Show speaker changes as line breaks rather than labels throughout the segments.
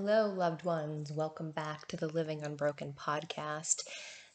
Hello, loved ones. Welcome back to the Living Unbroken podcast.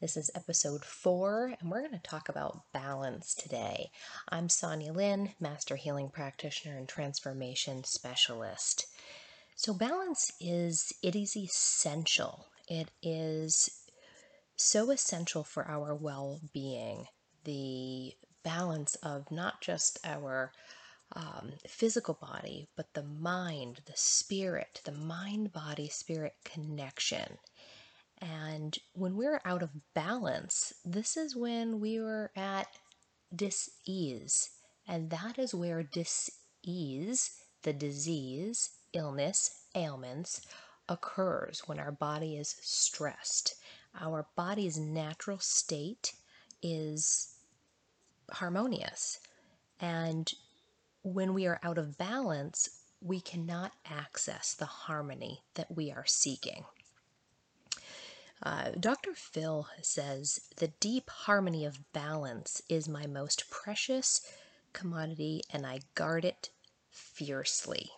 This is episode four, and we're going to talk about balance today. I'm Sonya Lyn, Master Healing Practitioner and Transformation Specialist. So, balance is it is essential. It is so essential for our well-being. The balance of not just our um, physical body, but the mind, the spirit, the mind body spirit connection. And when we're out of balance, this is when we are at dis ease. And that is where dis ease, the disease, illness, ailments, occurs when our body is stressed. Our body's natural state is harmonious. And when we are out of balance, we cannot access the harmony that we are seeking. Uh, Dr. Phil says the deep harmony of balance is my most precious commodity, and I guard it fiercely.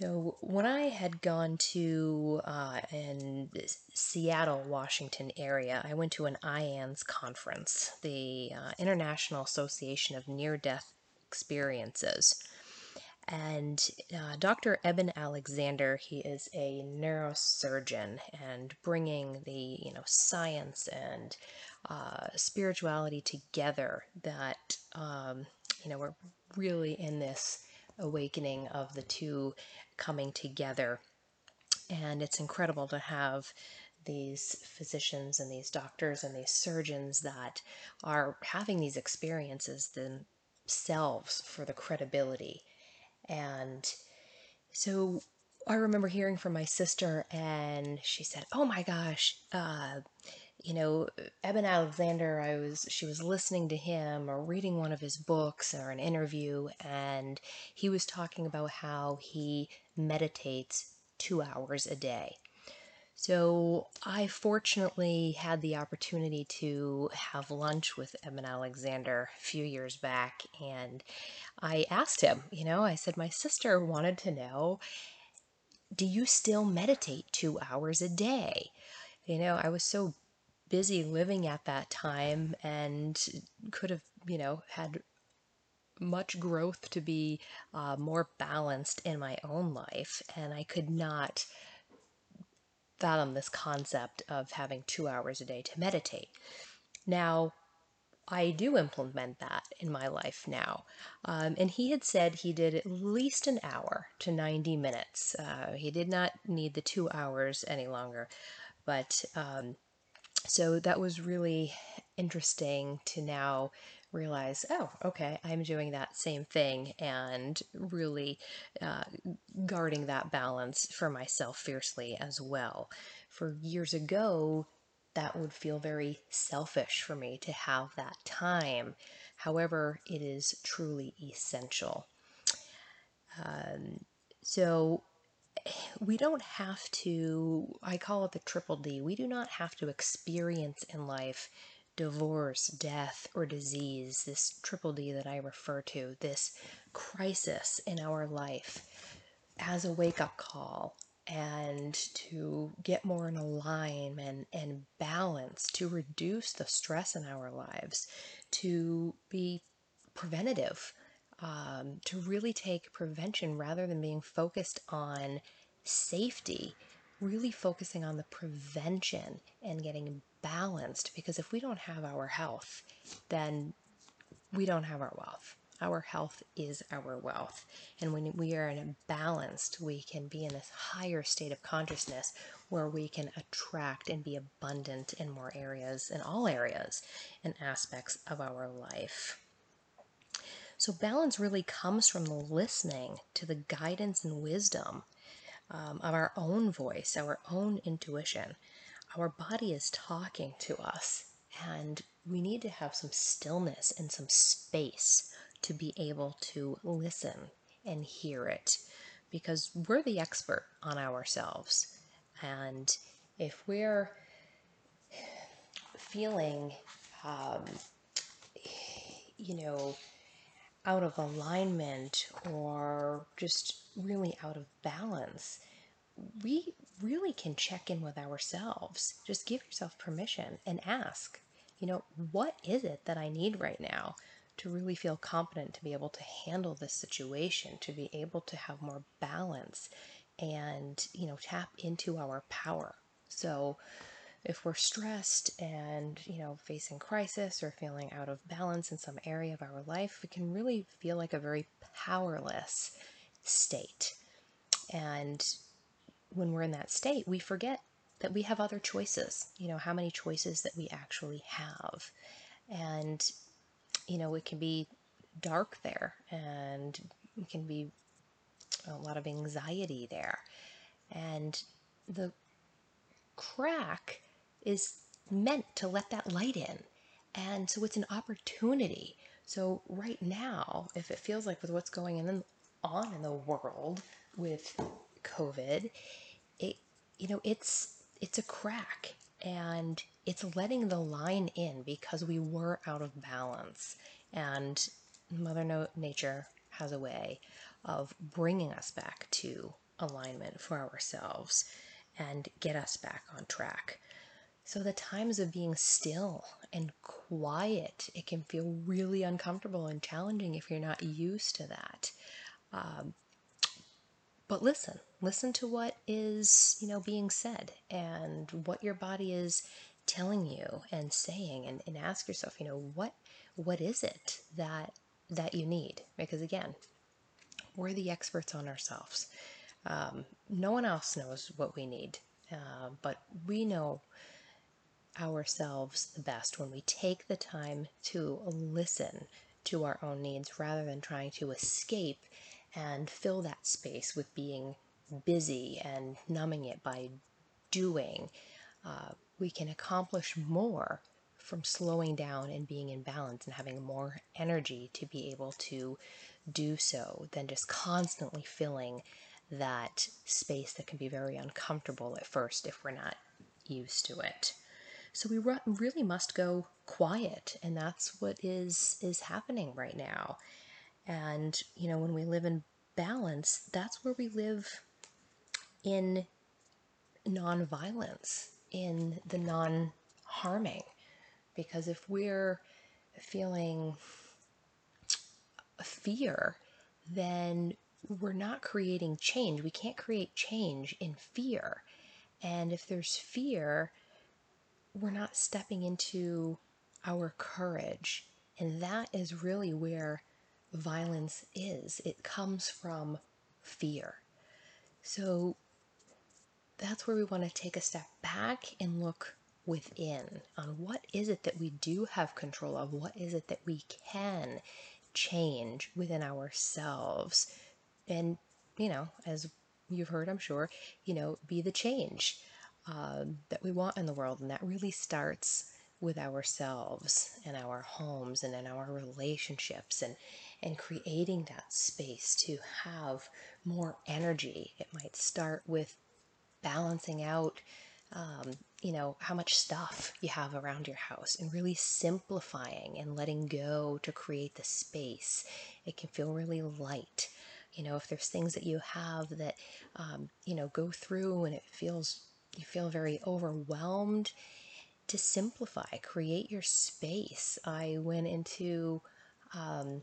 So when I had gone to uh, in Seattle, Washington area, I went to an IANDS conference, the uh, International Association of Near Death experiences. And uh, Dr. Eben Alexander, he is a neurosurgeon and bringing the you know science and uh, spirituality together. That um, you know we're really in this awakening of the two coming together, and it's incredible to have these physicians and these doctors and these surgeons that are having these experiences then themselves for the credibility. And so I remember hearing from my sister, and she said, "Oh my gosh, uh, you know, Eben Alexander. I was she was listening to him or reading one of his books or an interview, and he was talking about how he meditates two hours a day." So I fortunately had the opportunity to have lunch with Eben Alexander a few years back, and I asked him, you know, I said, my sister wanted to know, do you still meditate two hours a day? You know, I was so busy living at that time and could have, you know, had much growth to be uh, more balanced in my own life, and I could not fathom this concept of having two hours a day to meditate. Now, I do implement that in my life now. Um, and he had said he did at least an hour to 90 minutes. Uh, he did not need the two hours any longer. But um, so that was really interesting to now realize, oh, okay, I'm doing that same thing and really uh, guarding that balance for myself fiercely as well. For years ago, that would feel very selfish for me to have that time. However, it is truly essential. Um, so, we don't have to, I call it the triple D, we do not have to experience in life divorce, death, or disease, this triple D that I refer to, this crisis in our life as a wake up call and to get more in alignment and balance, to reduce the stress in our lives, to be preventative, um, to really take prevention rather than being focused on safety, really focusing on the prevention and getting balanced because if we don't have our health, then we don't have our wealth. Our health is our wealth. And when we are in a balanced, we can be in this higher state of consciousness where we can attract and be abundant in more areas, in all areas and aspects of our life. So, balance really comes from listening to the guidance and wisdom um, of our own voice, our own intuition our body is talking to us, and we need to have some stillness and some space to be able to listen and hear it because we're the expert on ourselves. And if we're feeling, um, you know, out of alignment or just really out of balance, we really can check in with ourselves. Just give yourself permission and ask, you know, what is it that I need right now to really feel competent to be able to handle this situation, to be able to have more balance and, you know, tap into our power. So, if we're stressed and you know facing crisis or feeling out of balance in some area of our life we can really feel like a very powerless state and when we're in that state we forget that we have other choices you know how many choices that we actually have and you know it can be dark there and it can be a lot of anxiety there and the crack is meant to let that light in. And so it's an opportunity. So right now, if it feels like with what's going on in the world with COVID, it you know, it's it's a crack and it's letting the line in because we were out of balance and mother nature has a way of bringing us back to alignment for ourselves and get us back on track so, the times of being still and quiet, it can feel really uncomfortable and challenging if you're not used to that. Um, but listen, listen to what is, you know, being said and what your body is telling you and saying and, and ask yourself, you know, what what is it that that you need? Because again, we're the experts on ourselves. Um, no one else knows what we need, uh, but we know ourselves the best when we take the time to listen to our own needs rather than trying to escape and fill that space with being busy and numbing it by doing. Uh, we can accomplish more from slowing down and being in balance and having more energy to be able to do so than just constantly filling that space that can be very uncomfortable at first if we're not used to it. So we really must go quiet, and that's what is is happening right now. And you know, when we live in balance, that's where we live in non-violence, in the non-harming. Because if we're feeling fear, then we're not creating change. We can't create change in fear. And if there's fear, we're not stepping into our courage. And that is really where violence is. It comes from fear. So that's where we want to take a step back and look within on what is it that we do have control of? What is it that we can change within ourselves? And, you know, as you've heard, I'm sure, you know, be the change uh, that we want in the world. And that really starts with ourselves and our homes and in our relationships and, and creating that space to have more energy. It might start with balancing out, um, you know, how much stuff you have around your house and really simplifying and letting go to create the space. It can feel really light. You know, if there's things that you have that, um, you know, go through and it feels you feel very overwhelmed, to simplify, create your space. I went into um,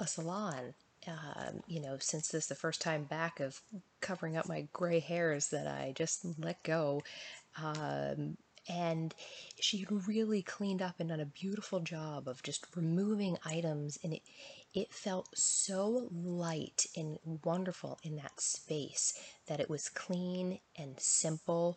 a salon, um, you know, since this is the first time back of covering up my gray hairs that I just let go. Um, and she really cleaned up and done a beautiful job of just removing items and it it felt so light and wonderful in that space that it was clean and simple.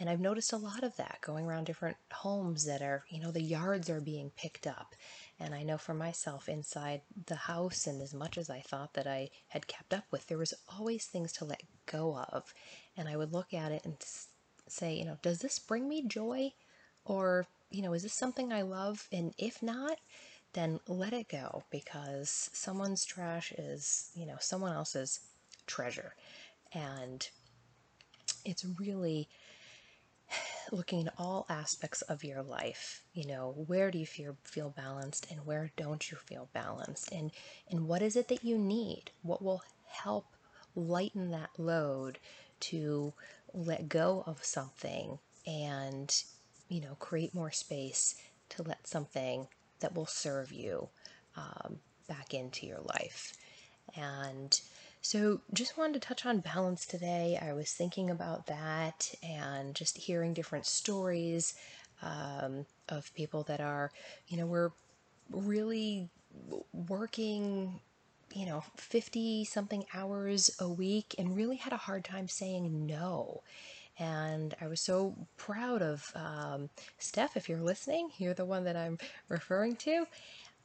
And I've noticed a lot of that going around different homes that are, you know, the yards are being picked up. And I know for myself inside the house, and as much as I thought that I had kept up with, there was always things to let go of. And I would look at it and say, you know, does this bring me joy? Or, you know, is this something I love? And if not, then let it go because someone's trash is, you know, someone else's treasure. And it's really looking at all aspects of your life. You know, where do you feel feel balanced and where don't you feel balanced? And and what is it that you need? What will help lighten that load to let go of something and you know create more space to let something that will serve you um, back into your life and so just wanted to touch on balance today i was thinking about that and just hearing different stories um, of people that are you know we're really working you know 50 something hours a week and really had a hard time saying no and I was so proud of um, Steph. If you're listening, you're the one that I'm referring to.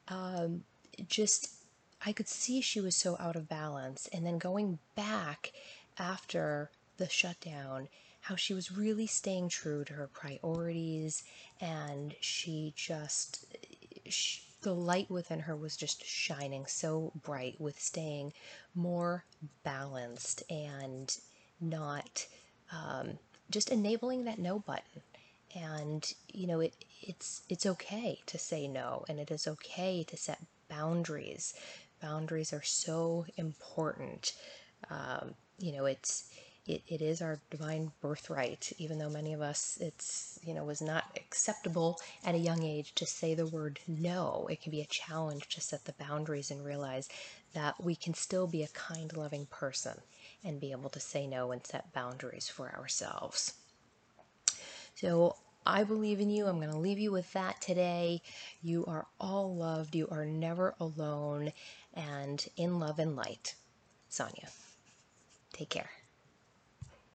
Um, just, I could see she was so out of balance. And then going back after the shutdown, how she was really staying true to her priorities, and she just, she, the light within her was just shining so bright with staying more balanced and not um, just enabling that no button and you know it it's it's okay to say no and it is okay to set boundaries boundaries are so important. Um, you know it's it, it is our divine birthright even though many of us it's you know was not acceptable at a young age to say the word no. It can be a challenge to set the boundaries and realize that we can still be a kind loving person and be able to say no and set boundaries for ourselves. So I believe in you. I'm going to leave you with that today. You are all loved. You are never alone. And in love and light, Sonya. Take care.